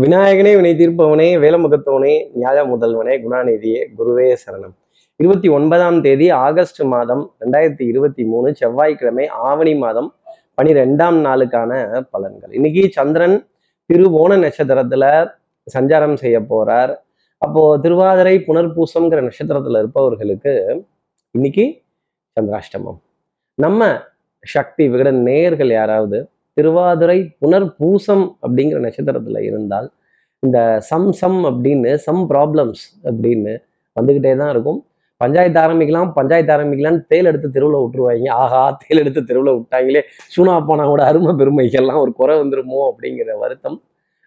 விநாயகனே வினை தீர்ப்பவனே வேலமுகத்தவனே நியாய முதல்வனே குணாநிதியே குருவே சரணம். இருபத்தி ஒன்பதாம் தேதி ஆகஸ்ட் மாதம் ரெண்டாயிரத்தி இருபத்தி மூணு செவ்வாய்க்கிழமை ஆவணி மாதம் பனிரெண்டாம் நாளுக்கான பலன்கள். இன்னைக்கு சந்திரன் திருவோண நட்சத்திரத்துல சஞ்சாரம் செய்ய போறார். அப்போ திருவாதிரை புனர்பூசம்ங்கிற நட்சத்திரத்துல இருப்பவர்களுக்கு இன்னைக்கு சந்திராஷ்டமம். நம்ம சக்தி விகட நேயர்கள் யாராவது திருவாதிரை புனர்பூசம் அப்படிங்கிற நட்சத்திரத்துல இருந்தால் இந்த சம் சம் அப்படின்னு சம் ப்ராப்ளம்ஸ் அப்படின்னு வந்துக்கிட்டே தான் இருக்கும். பஞ்சாயத்து ஆரம்பிக்கலாம் பஞ்சாயத்து ஆரம்பிக்கலாம்னு தேல் எடுத்து தெருவில் விட்டுருவாங்க. ஆஹா தேல் எடுத்து தெருவில் விட்டாங்களே. சூனா போனா கூட அருமை பெருமைக்கெல்லாம் ஒரு குறை வந்துருமோ அப்படிங்கிற வருத்தம்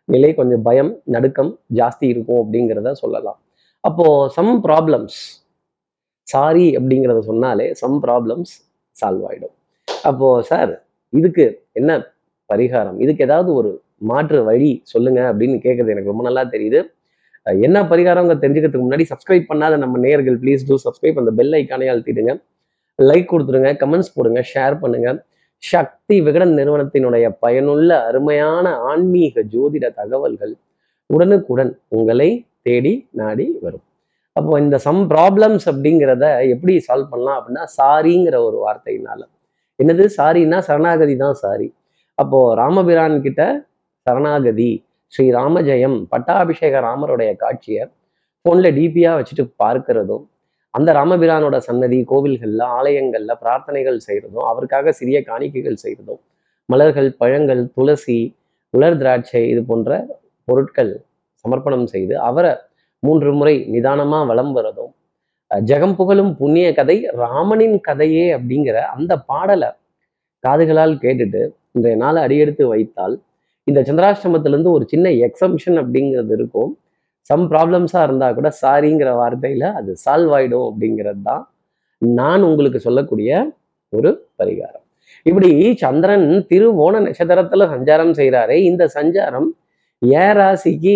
நிலை கொஞ்சம் பயம் நடுக்கம் ஜாஸ்தி இருக்கும் அப்படிங்கிறத சொல்லலாம். அப்போது சம் ப்ராப்ளம்ஸ் சாரி அப்படிங்கிறத சொன்னாலே சம் ப்ராப்ளம்ஸ் சால்வ் ஆகிடும் அப்போது சார் இதுக்கு என்ன பரிகாரம். இதுக்கு ஏதாவது ஒரு மாற்று வழி சொல்லுங்க அப்படின்னு கேட்கறது எனக்கு ரொம்ப நல்லா தெரியுது. என்ன பரிகாரங்க தெரிஞ்சுக்கிறதுக்கு முன்னாடி சப்ஸ்கிரைப் பண்ணாத நம்ம நேயர்கள் ப்ளீஸ் டூ சப்ஸ்கிரைப் அந்த பெல் ஐக்கானே அழுத்திடுங்க. லைக் கொடுத்துருங்க கமெண்ட்ஸ் போடுங்க ஷேர் பண்ணுங்க. சக்தி விகடன் நிறுவனத்தினுடைய பயனுள்ள அருமையான ஆன்மீக ஜோதிட தகவல்கள் உடனுக்குடன் உங்களை தேடி நாடி வரும். அப்போ இந்த சம் ப்ராப்ளம்ஸ் அப்படிங்கிறத எப்படி சால்வ் பண்ணலாம் அப்படின்னா சாரிங்கிற ஒரு வார்த்தையினால. என்னது? சாரின்னா சரணாகதி தான் சாரி. அப்போ ராமபிரான் கிட்ட சரணாகதி ஸ்ரீ ராமஜெயம் பட்டாபிஷேக ராமருடைய காட்சியை ஃபோனில் டிபியாக வச்சுட்டு பார்க்கிறதும் அந்த ராமபிரானோட சன்னதி கோவில்களில் ஆலயங்கள்ல பிரார்த்தனைகள் செய்கிறதும் அவருக்காக சிறிய காணிக்கைகள் செய்கிறதும் மலர்கள் பழங்கள் துளசி உலர் திராட்சை இது போன்ற பொருட்கள் சமர்ப்பணம் செய்து அவரை மூன்று முறை நிதானமா வலம் வரதும் ஜெகம் புகழும் புண்ணிய கதை ராமனின் கதையே அப்படிங்கிற அந்த பாடலை காதுகளால் கேட்டுட்டு இன்றைய நாளை அடியெடுத்து வைத்தால் இந்த சந்திராஷ்டமத்திலேருந்து ஒரு சின்ன எக்ஸம்ஷன் அப்படிங்கிறது இருக்கும். சம் ப்ராப்ளம்ஸாக இருந்தால் கூட சாரிங்கிற வார்த்தையில் அது சால்வ் ஆயிடும் அப்படிங்கிறது தான் நான் உங்களுக்கு சொல்லக்கூடிய ஒரு பரிகாரம். இப்படி சந்திரன் திருவோண நட்சத்திரத்துல சஞ்சாரம் செய்கிறாரே இந்த சஞ்சாரம் ஏ ராசிக்கு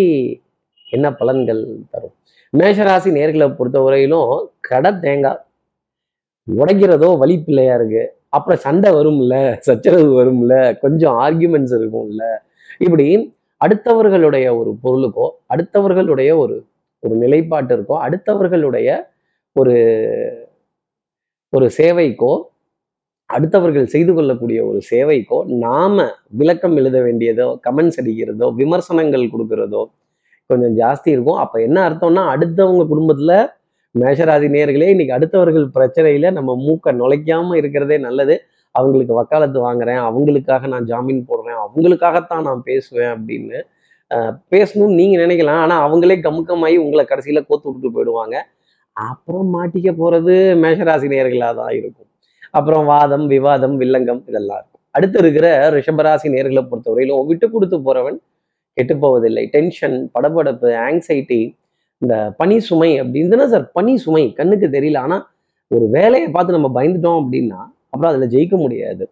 என்ன பலன்கள் தரும்? மேஷராசி நேர்களை பொறுத்தவரையிலும் கடை தேங்காய் உடைக்கிறதோ வழி பிள்ளையா இருக்கு. அப்புறம் சண்டை வரும்ல சச்சரவு வரும்ல கொஞ்சம் ஆர்கியூமெண்ட்ஸ் இருக்கும்ல. இப்படி அடுத்தவர்களுடைய ஒரு பொருளுக்கோ அடுத்தவர்களுடைய ஒரு ஒரு நிலைப்பாட்டிற்கோ அடுத்தவர்களுடைய ஒரு ஒரு சேவைக்கோ அடுத்தவர்கள் செய்து கொள்ளக்கூடிய ஒரு சேவைக்கோ நாம விளக்கம் எழுத வேண்டியதோ கமெண்ட்ஸ் அடிக்கிறதோ விமர்சனங்கள் கொடுக்கறதோ கொஞ்சம் ஜாஸ்தி இருக்கும். அப்ப என்ன அர்த்தம்னா அடுத்தவங்க குடும்பத்துல மேஷராசி நேர்களே இன்னைக்கு அடுத்தவர்கள் பிரச்சனையில நம்ம மூக்க நுழைக்காம இருக்கிறதே நல்லது. அவங்களுக்கு வக்காலத்து வாங்குறேன் அவங்களுக்காக நான் ஜாமீன் போடுறேன் அவங்களுக்காகத்தான் நான் பேசுவேன் அப்படின்னு பேசணும்னு நீங்க நினைக்கலாம். ஆனா அவங்களே கமுக்கமாயி உங்களை கடைசியில கோத்து விட்டுட்டு போயிடுவாங்க. அப்புறம் மாட்டிக்க போறது மேஷராசி நேர்களாக தான் இருக்கும். அப்புறம் வாதம் விவாதம் வில்லங்கம் இதெல்லாம் இருக்கும். அடுத்து இருக்கிற ரிஷபராசி நேர்களை பொறுத்தவரையிலும் விட்டு கொடுத்து போறவன் கெட்டு போவதில்லை. டென்ஷன் படபடப்பு ஆங்ஸைட்டி இந்த பனி சுமை அப்படின்னு சார் பனி சுமை கண்ணுக்கு தெரியல. ஆனா ஒரு வேலையை பார்த்து நம்ம பயந்துட்டோம் அப்படின்னா அப்புறம் அதுல ஜெயிக்க முடியாது.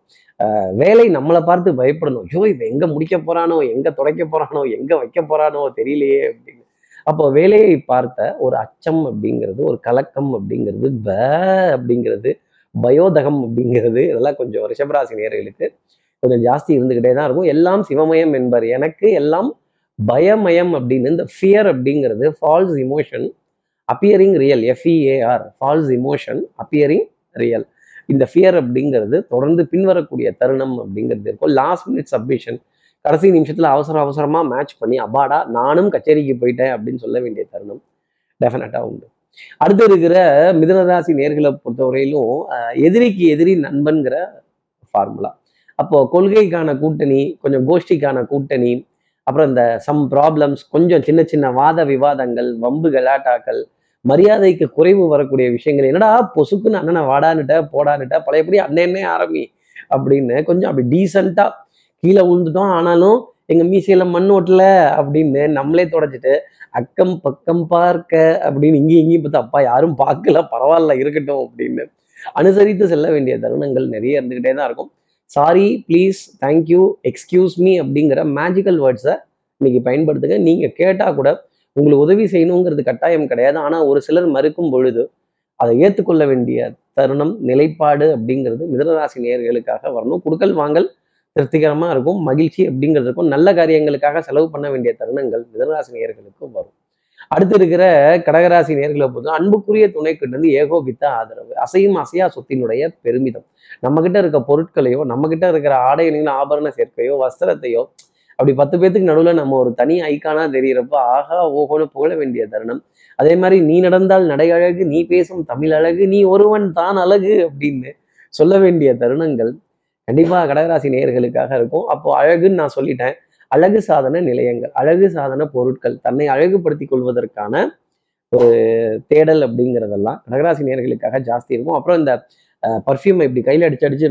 வேலை நம்மளை பார்த்து பயப்படணும். ஐயோ இப்போ எங்க முடிக்க போறானோ எங்க துடைக்க போறானோ எங்க வைக்க போறானோ தெரியலையே அப்படின்னு. அப்போ வேலையை பார்த்த ஒரு அச்சம் அப்படிங்கிறது ஒரு கலக்கம் அப்படிங்கிறது ப அப்படிங்கிறது பயோதகம் அப்படிங்கிறது இதெல்லாம் கொஞ்சம் ரிஷபராசி நேர்களுக்கு கொஞ்சம் ஜாஸ்தி இருந்துக்கிட்டே தான் இருக்கும். எல்லாம் சிவமயம் என்பர். எனக்கு எல்லாம் பயமயம் அப்படின்னு இந்த ஃபியர் அப்படிங்கிறது false emotion appearing real F E A R false emotion appearing real இந்த ஃபியர் அப்படிங்கிறது தொடர்ந்து பின்வரக்கூடிய தருணம் அப்படிங்கிறது இருக்கும். லாஸ்ட் மினிட் சப்மிஷன் கடைசி நிமிஷத்தில் அவசர அவசரமாக மேட்ச் பண்ணி அபாடா நானும் கச்சேரிக்கு போயிட்டேன் அப்படின்னு சொல்ல வேண்டிய தருணம் டெஃபினட்டாக உண்டு. அடுத்து இருக்கிற மிதனராசி நேர்களை பொறுத்தவரையிலும் எதிரிக்கு எதிரி நண்பன்கிற ஃபார்முலா அப்போ கொள்கைக்கான கூட்டணி கொஞ்சம் கோஷ்டிக்கான கூட்டணி அப்புறம் இந்த சம் ப்ராப்ளம்ஸ் கொஞ்சம் சின்ன சின்ன வாத விவாதங்கள் வம்பு கலாட்டாக்கள் மரியாதைக்கு குறைவு வரக்கூடிய விஷயங்கள். என்னடா பொசுக்குன்னு அண்ணனை வாடான்னுட்ட போடான்னுட்ட பழையபடி அண்ணனே ஆரம்பி அப்படின்னு கொஞ்சம் அப்படி டீசெண்டாக கீழே விழுந்துட்டோம். ஆனாலும் எங்க மீசையில மண் ஓட்டல அப்படின்னு நம்மளே தொடச்சிட்டு அக்கம் பக்கம் பார்க்க அப்படின்னு இங்கேயும் இங்கேயும் பார்த்து அப்பா யாரும் பார்க்கல பரவாயில்ல இருக்கட்டும் அப்படின்னு அனுசரித்து செல்ல வேண்டிய தருணங்கள் நிறைய இருந்துகிட்டே தான் இருக்கும். Sorry please thank you excuse me அப்படிங்கிற மேஜிக்கல் வேர்ட்ஸை இன்னைக்கு பயன்படுத்துங்க. நீங்கள் கேட்டால் கூட உங்களுக்கு உதவி செய்யணுங்கிறது கட்டாயம் கிடையாது. ஆனால் ஒரு சிலர் மறுக்கும் பொழுது அதை ஏற்றுக்கொள்ள வேண்டிய தருணம் நிலைப்பாடு அப்படிங்கிறது மிதனராசி நேயர்களுக்காக வரணும். குடுக்கல் வாங்கல் திருப்திகரமாக இருக்கும் மகிழ்ச்சி அப்படிங்கிறதுக்கும் நல்ல காரியங்களுக்காக செலவு பண்ண வேண்டிய தருணங்கள் மிதனராசி நேயர்களுக்கும் வரும். அடுத்து இருக்கிற கடகராசி நேர்களை பொறுத்த அன்புக்குரிய துணைக்கிட்ட இருந்து ஏகோபித்த ஆதரவு. அசையும் அசையா சொத்தினுடைய பெருமிதம். நம்ம கிட்ட இருக்க பொருட்களையோ நம்ம கிட்ட இருக்கிற ஆடைகளின் ஆபரண சேர்க்கையோ வஸ்திரத்தையோ அப்படி பத்து பேத்துக்கு நடுவில் நம்ம ஒரு தனி ஐக்கானா தெரிகிறப்ப ஆகா ஓஹோன்னு புகழ வேண்டிய தருணம். அதே மாதிரி நீ நடந்தால் நடை அழகு நீ பேசும் தமிழ் அழகு நீ ஒருவன் தான் அழகு அப்படின்னு சொல்ல வேண்டிய தருணங்கள் கண்டிப்பாக கடகராசி நேயர்களுக்காக இருக்கும். அப்போ அழகுன்னு நான் சொல்லிட்டேன். அழகு சாதன நிலையங்கள் அழகு சாதன பொருட்கள் தன்னை அழகுபடுத்திக் கொள்வதற்கான ஒரு தேடல் அப்படிங்கிறதெல்லாம் கடகராசி நேர்களுக்காக ஜாஸ்தி இருக்கும். அப்புறம் இந்த பர்ஃப்யூமை இப்படி கையில் அடிச்சு அடிச்சு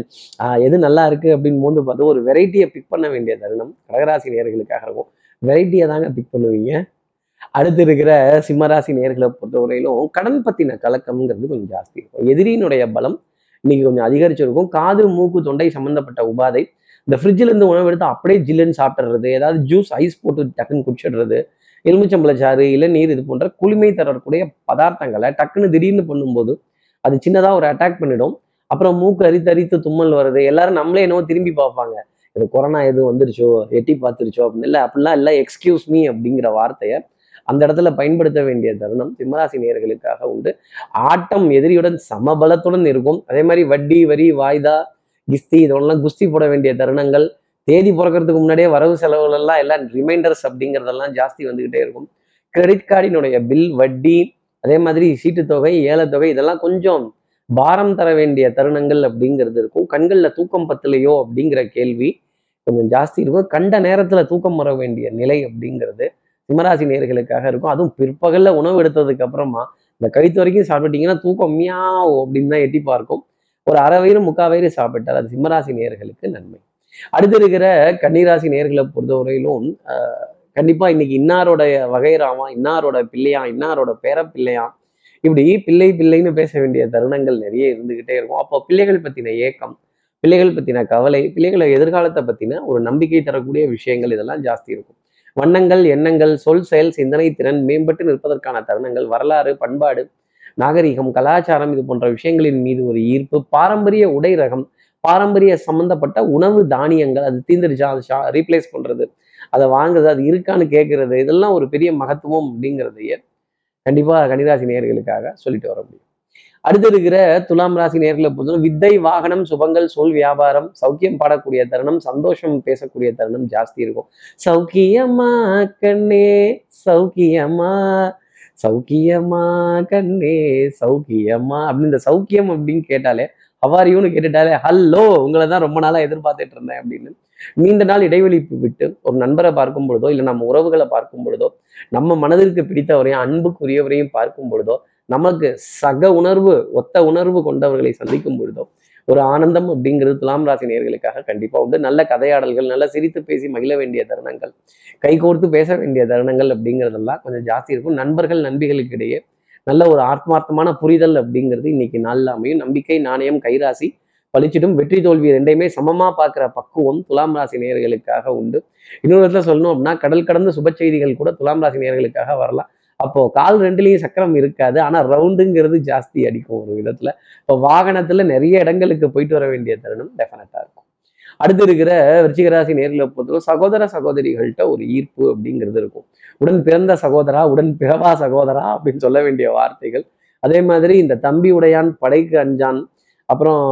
எது நல்லா இருக்கு அப்படின்னு போது பார்த்து ஒரு வெரைட்டியை பிக் பண்ண வேண்டிய தருணம் கடகராசி நேர்களுக்காக இருக்கும். வெரைட்டியை தாங்க பிக் பண்ணுவீங்க. அடுத்து இருக்கிற சிம்மராசி நேர்களை பொறுத்தவரையிலும் கடன் பத்தின கலக்கம்ங்கிறது கொஞ்சம் ஜாஸ்தி இருக்கும். எதிரியினுடைய பலம் இன்னைக்கு கொஞ்சம் அதிகரிச்சிருக்கும். காது மூக்கு தொண்டை சம்பந்தப்பட்ட உபாதை இந்த ஃப்ரிட்ஜில் இருந்து உணவு எடுத்து அப்படியே ஜில்லுன்னு சாப்பிட்றது ஏதாவது ஜூஸ் ஐஸ் போட்டு டக்குன்னு குடிச்சிடுறது எலுமிச்சம்பழச்சாறு இளநீர் இது போன்ற குளுமை தரக்கூடிய பதார்த்தங்களை டக்குன்னு திடீர்னு பண்ணும்போது அது சின்னதாக ஒரு அட்டாக் பண்ணிடும். அப்புறம் மூக்கு அரித்து அரித்து தும்மல் வருது. எல்லாரும் நம்மளே என்னவோ திரும்பி பார்ப்பாங்க. இது கொரோனா எதுவும் வந்துருச்சோ எட்டி பார்த்துருச்சோ அப்படின்னு. இல்லை அப்படிலாம் இல்லை எக்ஸ்கியூஸ் மீ அப்படிங்கிற வார்த்தையை அந்த இடத்துல பயன்படுத்த வேண்டிய தருணம் சிம்மராசி நேர்களுக்காக உண்டு. ஆட்டம் எதிரியுடன் சமபலத்துடன் இருக்கும். அதே மாதிரி வட்டி வரி வாய்தா கிஸ்தி இதெல்லாம் குஸ்தி போட வேண்டிய தருணங்கள். தேதி பிறக்கிறதுக்கு முன்னாடியே வரவு செலவுகள் எல்லாம் எல்லாம் ரிமைண்டர்ஸ் அப்படிங்கிறதெல்லாம் ஜாஸ்தி வந்துகிட்டே இருக்கும். கிரெடிட் கார்டினுடைய பில் வட்டி அதே மாதிரி சீட்டுத்தொகை ஏலத்தொகை இதெல்லாம் கொஞ்சம் பாரம் தர வேண்டிய தருணங்கள் அப்படிங்கிறது இருக்கும். கண்களில் தூக்கம் பத்தலையோ அப்படிங்கிற கேள்வி கொஞ்சம் ஜாஸ்தி இருக்கும். கண்ட நேரத்தில் தூக்கம் வர வேண்டிய நிலை அப்படிங்கிறது சிம்மராசி நேர்களுக்காக இருக்கும். அதுவும் பிற்பகல்ல உணவு எடுத்ததுக்கு அப்புறமா இந்த கழுத்து வரைக்கும் சாப்பிட்டீங்கன்னா தூக்கம் மியாவோ அப்படின்னு தான் எட்டி பார்க்கும். ஒரு அரை வயிறு முக்கால் வயிறு சாப்பிட்டால் அது சிம்மராசி நேர்களுக்கு நன்மை. அடுத்து இருக்கிற கன்னிராசி நேர்களை பொறுத்தவரையிலும் கண்டிப்பாக கண்டிப்பா இன்னைக்கு இன்னாரோட வகைராமா இன்னாரோட பிள்ளையா இன்னாரோட பேர பிள்ளையா இப்படி பிள்ளை பிள்ளைன்னு பேச வேண்டிய தருணங்கள் நிறைய இருந்துகிட்டே இருக்கும். அப்போ பிள்ளைகள் பத்தின ஏக்கம் பிள்ளைகள் பத்தின கவலை பிள்ளைகளை எதிர்காலத்தை பத்தின ஒரு நம்பிக்கை தரக்கூடிய விஷயங்கள் இதெல்லாம் ஜாஸ்தி இருக்கும். வண்ணங்கள் எண்ணங்கள் சொல் செயல் சிந்தனை திறன் மேம்பட்டு நிற்பதற்கான தருணங்கள் வரலாறு பண்பாடு நாகரிகம் கலாச்சாரம் இது போன்ற விஷயங்களின் மீது ஒரு ஈர்ப்பு பாரம்பரிய உடை ரகம் பாரம்பரிய சம்பந்தப்பட்ட உணவு தானியங்கள் அது தீந்துருச்சா? அது ரீப்ளேஸ் பண்றது அதை வாங்குறது அது இருக்கான்னு கேட்கறது இதெல்லாம் ஒரு பெரிய மகத்துவம் அப்படிங்கிறதையே கண்டிப்பா கன்னிராசி நேர்களுக்காக சொல்லிட்டு வர முடியும். அடுத்து இருக்கிற துலாம் ராசி நேர்களை பொறுத்தவரை வித்தை வாகனம் சுபங்கள் சொல் வியாபாரம் சௌக்கியம் பாடக்கூடிய தருணம் சந்தோஷம் பேசக்கூடிய தருணம் ஜாஸ்தி இருக்கும். சௌக்கியமா கண்ணே சௌக்கியமா சௌக்கியமா கண்ணே சௌக்கியமா அப்படின்னு இந்த சௌக்கியம் அப்படின்னு கேட்டாலே அவாரியும்னு கேட்டுட்டாலே ஹலோ உங்களை தான் ரொம்ப நாளாக எதிர்பார்த்துட்டு இருந்தேன் அப்படின்னு. நீண்ட நாள் இடைவெளி விட்டு ஒரு நண்பரை பார்க்கும் பொழுதோ இல்லை நம்ம உறவுகளை பார்க்கும் பொழுதோ நம்ம மனதிற்கு பிடித்தவரையும் அன்புக்குரியவரையும் பார்க்கும் பொழுதோ நமக்கு சக உணர்வு ஒத்த உணர்வு கொண்டவர்களை சந்திக்கும் பொழுதோ ஒரு ஆனந்தம் அப்படிங்கிறது துலாம் ராசி நேயர்களுக்காக கண்டிப்பாக உண்டு. நல்ல கதையாடல்கள் நல்ல சிரித்து பேசி மகிழ வேண்டிய தருணங்கள் கைகோர்த்து பேச வேண்டிய தருணங்கள் அப்படிங்கிறதெல்லாம் கொஞ்சம் ஜாஸ்தி இருக்கும். நண்பர்கள் நண்பிகளுக்கு இடையே நல்ல ஒரு ஆத்மார்த்தமான புரிதல் அப்படிங்கிறது இன்னைக்கு நாளில் அமையும். நம்பிக்கை நாணயம் கைராசி பழிச்சிடும் வெற்றி தோல்வி ரெண்டையுமே சமமாக பார்க்குற பக்குவம் துலாம் ராசி நேயர்களுக்காக உண்டு. இன்னொரு இடத்துல சொல்லணும் அப்படின்னா கடல் கடந்த சுப செய்திகள் கூட துலாம் ராசி நேயர்களுக்காக வரலாம். அப்போ கால் ரெண்டுலேயும் சக்கரம் இருக்காது. ஆனால் ரவுண்டுங்கிறது ஜாஸ்தி அடிக்கும் ஒரு விதத்துல. இப்போ வாகனத்துல நிறைய இடங்களுக்கு போயிட்டு வர வேண்டிய தருணம் டெஃபினட்டா இருக்கும். அடுத்து இருக்கிற விருச்சிகராசி நேரில் பொறுத்தவரை சகோதர சகோதரிகள்கிட்ட ஒரு ஈர்ப்பு அப்படிங்கிறது இருக்கும். உடன் பிறந்த சகோதரா உடன் பிறவா சகோதரா அப்படின்னு சொல்ல வேண்டிய வார்த்தைகள். அதே மாதிரி இந்த தம்பி உடையான் படைக்கு அஞ்சான் அப்புறம்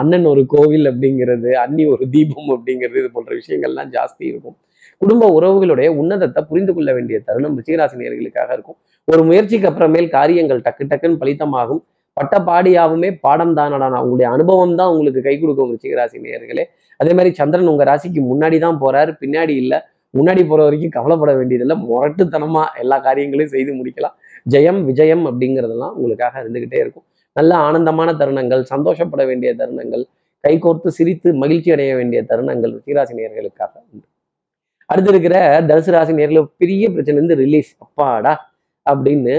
அண்ணன் ஒரு கோவில் அப்படிங்கிறது அண்ணி ஒரு தீபம் அப்படிங்கிறது இது போன்ற விஷயங்கள்லாம் ஜாஸ்தி இருக்கும். குடும்ப உறவுகளுடைய உன்னதத்தை புரிந்து கொள்ள வேண்டிய தருணம் ரிச்சிகராசி நேர்களுக்காக இருக்கும். ஒரு முயற்சிக்கு அப்புறமேல் காரியங்கள் டக்கு டக்குன்னு பலித்தமாகும். பட்ட பாடியாகவுமே பாடம் தானடானா உங்களுடைய அனுபவம் தான் உங்களுக்கு கை கொடுக்கும் ரிச்சிகராசி நேர்களே அதே மாதிரி சந்திரன் உங்க ராசிக்கு முன்னாடி தான் போறாரு பின்னாடி இல்ல. முன்னாடி போற வரைக்கும் கவலைப்பட வேண்டியதில்லை. முரட்டுத்தனமா எல்லா காரியங்களையும் செய்து முடிக்கலாம். ஜெயம் விஜயம் அப்படிங்கிறதெல்லாம் உங்களுக்காக இருந்துகிட்டே இருக்கும். நல்ல ஆனந்தமான தருணங்கள் சந்தோஷப்பட வேண்டிய தருணங்கள் கைகோர்த்து சிரித்து மகிழ்ச்சி அடைய வேண்டிய தருணங்கள் ரிச்சிகராசி நேர்களுக்காக உண்டு. அடுத்து இருக்கிற தனுசு ராசி நேரில் பெரிய பிரச்சனை இருந்து ரிலீஸ் அப்பாடா அப்படின்னு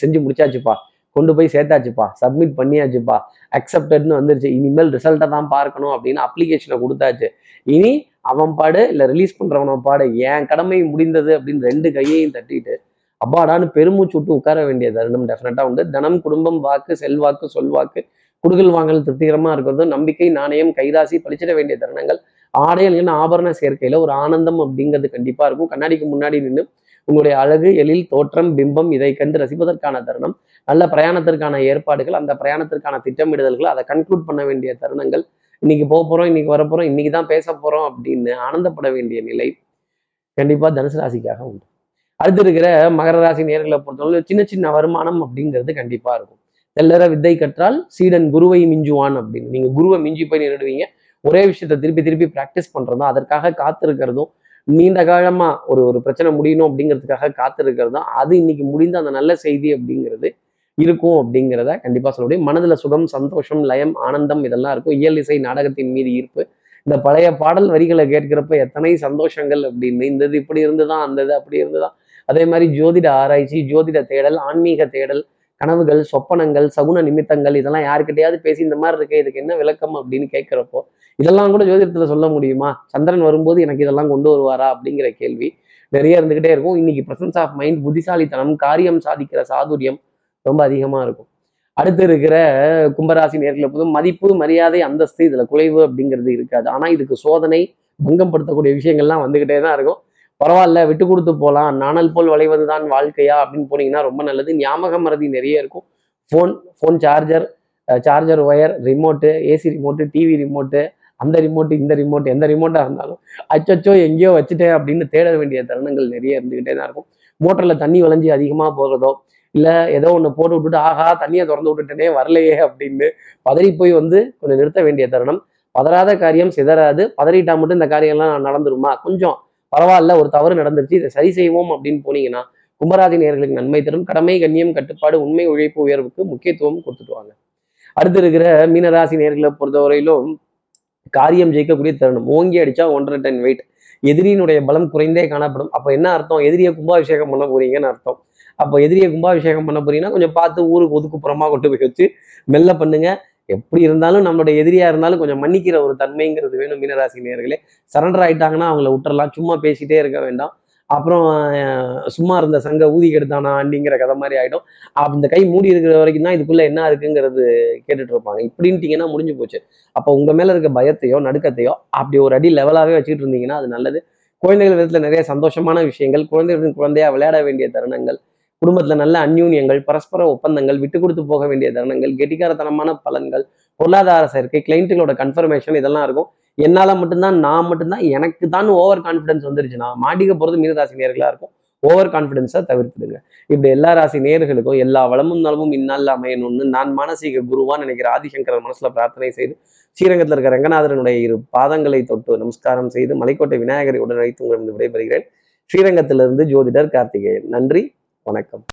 செஞ்சு முடிச்சாச்சுப்பா. கொண்டு போய் சேர்த்தாச்சுப்பா. சப்மிட் பண்ணியாச்சுப்பா. அக்செப்டட்னு வந்துருச்சு. இனிமேல் ரிசல்ட்டை தான் பார்க்கணும் அப்படின்னு அப்ளிகேஷனை கொடுத்தாச்சு. இனி அவன் பாடு இல்லை ரிலீஸ் பண்ணுறவன பாடு என் கடமை முடிந்தது அப்படின்னு ரெண்டு கையையும் தட்டிட்டு அப்பாடான்னு பெருமூச்சு விட்டு உட்கார வேண்டிய தருணம் டெஃபினட்டாக உண்டு. தனம் குடும்பம் வாக்கு செல்வாக்கு சொல்வாக்கு குடுகல் வாங்கல் திருப்திகரமா இருக்கிறதும் நம்பிக்கை நாணயம் கைராசி பழிச்சிட வேண்டிய தருணங்கள் ஆடைகள் ஆபரண சேர்க்கையில ஒரு ஆனந்தம் அப்படிங்கிறது கண்டிப்பா இருக்கும். கண்ணாடிக்கு முன்னாடி நின்று உங்களுடைய அழகு எழில் தோற்றம் பிம்பம் இதை கண்டு ரசிப்பதற்கான தருணம் நல்ல பிரயாணத்திற்கான ஏற்பாடுகள் அந்த பிரயாணத்திற்கான திட்டமிடுதல்கள் அதை கன்க்ளூட் பண்ண வேண்டிய தருணங்கள் இன்னைக்கு போக போறோம் இன்னைக்கு வரப்போறோம் இன்னைக்கு தான் பேச போறோம் அப்படின்னு ஆனந்தப்பட வேண்டிய நிலை கண்டிப்பா தனுசு ராசிக்காக உண்டு. அடுத்து இருக்கிற மகர ராசி நேர்களை பொறுத்தவரை சின்ன சின்ன வருமானம் அப்படிங்கிறது கண்டிப்பா இருக்கும். தெல்லற வித்தை கற்றால் சீடன் குருவை மிஞ்சுவான் அப்படின்னு. நீங்க குருவை மிஞ்சி போய் நிறுடுவீங்க ஒரே விஷயத்த திருப்பி திருப்பி ப்ராக்டிஸ் பண்ணுறதும் அதற்காக காத்திருக்கிறதும் நீண்ட காலமாக ஒரு ஒரு பிரச்சனை முடியணும் அப்படிங்கிறதுக்காக காத்திருக்கிறதும் அது இன்னைக்கு முடிந்த அந்த நல்ல செய்தி அப்படிங்கிறது இருக்கும் அப்படிங்கிறத கண்டிப்பாக சொல்ல முடியும். மனதில் சுகம் சந்தோஷம் லயம் ஆனந்தம் இதெல்லாம் இருக்கும். இயல் இசை நாடகத்தின் மீது ஈர்ப்பு. இந்த பழைய பாடல் வரிகளை கேட்கிறப்ப எத்தனை சந்தோஷங்கள் அப்படின்னு இந்த இது இப்படி இருந்துதான் அந்த இது அப்படி இருந்துதான் அதே மாதிரி ஜோதிட ஆராய்ச்சி ஜோதிட தேடல் ஆன்மீக தேடல் கனவுகள் சொப்பனங்கள் சகுன நிமித்தங்கள் இதெல்லாம் யாருக்கிட்டையாவது பேசி இந்த மாதிரி இருக்கு இதுக்கு என்ன விளக்கம் அப்படின்னு கேட்குறப்போ இதெல்லாம் கூட ஜோதிடத்துல சொல்ல முடியுமா? சந்திரன் வரும்போது எனக்கு இதெல்லாம் கொண்டு வருவாரா? அப்படிங்கிற கேள்வி நிறைய இருந்துகிட்டே இருக்கும். இன்னைக்கு பிரசன்ஸ் ஆஃப் மைண்ட் புத்திசாலித்தனம் காரியம் சாதிக்கிற சாதுரியம் ரொம்ப அதிகமா இருக்கும். அடுத்து இருக்கிற கும்பராசி நேர்களை போதும் மதிப்பு மரியாதை அந்தஸ்து இதுல குறைவு அப்படிங்கிறது இருக்காது. ஆனா இதுக்கு சோதனை பங்கம் படுத்தக்கூடிய விஷயங்கள்லாம் வந்துகிட்டே தான் இருக்கும். பரவாயில்ல விட்டு கொடுத்து போகலாம் நாணல் போல் வளைவது தான் வாழ்க்கையா அப்படின்னு போனீங்கன்னா ரொம்ப நல்லது. ஞாபக மறதி நிறைய இருக்கும். Phone phone charger charger wire remote AC remote TV remote அந்த ரிமோட் இந்த ரிமோட் எந்த ரிமோட்டாக இருந்தாலும் அச்சச்சோ எங்கேயோ வச்சுட்டேன் அப்படின்னு தேட வேண்டிய தருணங்கள் நிறைய இருந்துகிட்டே தான் இருக்கும். மோட்டரில் தண்ணி வளைஞ்சி அதிகமாக போகிறதோ இல்லை ஏதோ ஒன்று போட்டு விட்டுட்டு ஆஹா தண்ணியை திறந்து விட்டுட்டேனே வரலையே அப்படின்னு பதறி போய் வந்து கொஞ்சம் நிறுத்த வேண்டிய தருணம். பதறாத காரியம் சிதறாது. பதறிட்டா மட்டும் இந்த காரியம்லாம் நடந்துருமா? கொஞ்சம் பரவாயில்ல ஒரு தவறு நடந்துருச்சு இதை சரி செய்வோம் அப்படின்னு போனீங்கன்னா கும்பராசி நேர்களுக்கு நன்மை தரும். கடமை கண்ணியம் கட்டுப்பாடு உண்மை உழைப்பு உயர்வுக்கு முக்கியத்துவம் கொடுத்துட்டு வாங்க. அடுத்து இருக்கிற மீனராசி நேர்களை பொறுத்தவரையிலும் காரியம் ஜெயிக்கக்கூடிய தருணம். ஓங்கி அடிச்சா ஒன்றரை டன் வெயிட் எதிரியினுடைய பலம் குறைந்தே காணப்படும். அப்போ என்ன அர்த்தம்? எதிரியை கும்பாபிஷேகம் பண்ண போறீங்கன்னு அர்த்தம். அப்போ எதிரியை கும்பாபிஷேகம் பண்ண போறீங்கன்னா கொஞ்சம் பார்த்து ஊருக்கு ஒதுக்குப்புறமா கொண்டு போய் வச்சு மெல்ல பண்ணுங்க. எப்படி இருந்தாலும் நம்மளுடைய எதிரியா இருந்தாலும் கொஞ்சம் மன்னிக்கிற ஒரு தன்மைங்கிறது வேணும் மீனராசி நேர்களே சரண்டர் ஆயிட்டாங்கன்னா அவங்கள விட்டுறலாம் சும்மா பேசிட்டே இருக்க வேண்டாம். அப்புறம் சும்மா இருந்த சங்க ஊதி கெடுத்தானா அப்படிங்கிற கதை மாதிரி ஆகிடும் அப்போ இந்த கை மூடி இருக்கிற வரைக்கும் தான் இதுக்குள்ள என்ன இருக்குங்கிறது கேட்டுட்டு இருப்பாங்க. இப்படின்ட்டிங்கன்னா முடிஞ்சு போச்சு. அப்போ உங்கள் மேலே இருக்க பயத்தையோ நடுக்கத்தையோ அப்படி ஒரு அடி லெவலாகவே வச்சுக்கிட்டு இருந்தீங்கன்னா அது நல்லது. குழந்தைகள் விதத்தில் நிறைய சந்தோஷமான விஷயங்கள் குழந்தைகளின் குழந்தையா விளையாட வேண்டிய தருணங்கள் குடும்பத்துல நல்ல அந்யூன்யங்கள் பரஸ்பர ஒப்பந்தங்கள் விட்டு கொடுத்து போக வேண்டிய தருணங்கள் கெட்டிக்காரத்தனமான பலன்கள் பொருளாதார சேர்க்கை கிளைண்ட்டுகளோட கன்ஃபர்மேஷன் இதெல்லாம் இருக்கும். என்னால மட்டும்தான் நான் மட்டும்தான் எனக்கு தான் ஓவர் கான்ஃபிடன்ஸ் வந்துருச்சுன்னா மாட்டிக்க போறது மீனராசி நேர்களா இருக்கும். ஓவர் கான்ஃபிடென்ஸை தவிர்த்துடுங்க. இப்படி எல்லா ராசி நேர்களுக்கும் எல்லா வளமும் நலமும் இந்நாளில் அமையணும்னு நான் மானசீக குருவான்னு நினைக்கிற ஆதிசங்கரன் மனசுல பிரார்த்தனை செய்து ஸ்ரீரங்கத்தில் இருக்கிற ரங்கநாதரனுடைய இரு பாதங்களை தொட்டு நமஸ்காரம் செய்து மலைக்கோட்டை விநாயகரை உடன் வைத்து உங்களிடம் விடைபெறுகிறேன். ஸ்ரீரங்கத்திலிருந்து ஜோதிடர் கார்த்திகேயன். நன்றி. வணக்கம்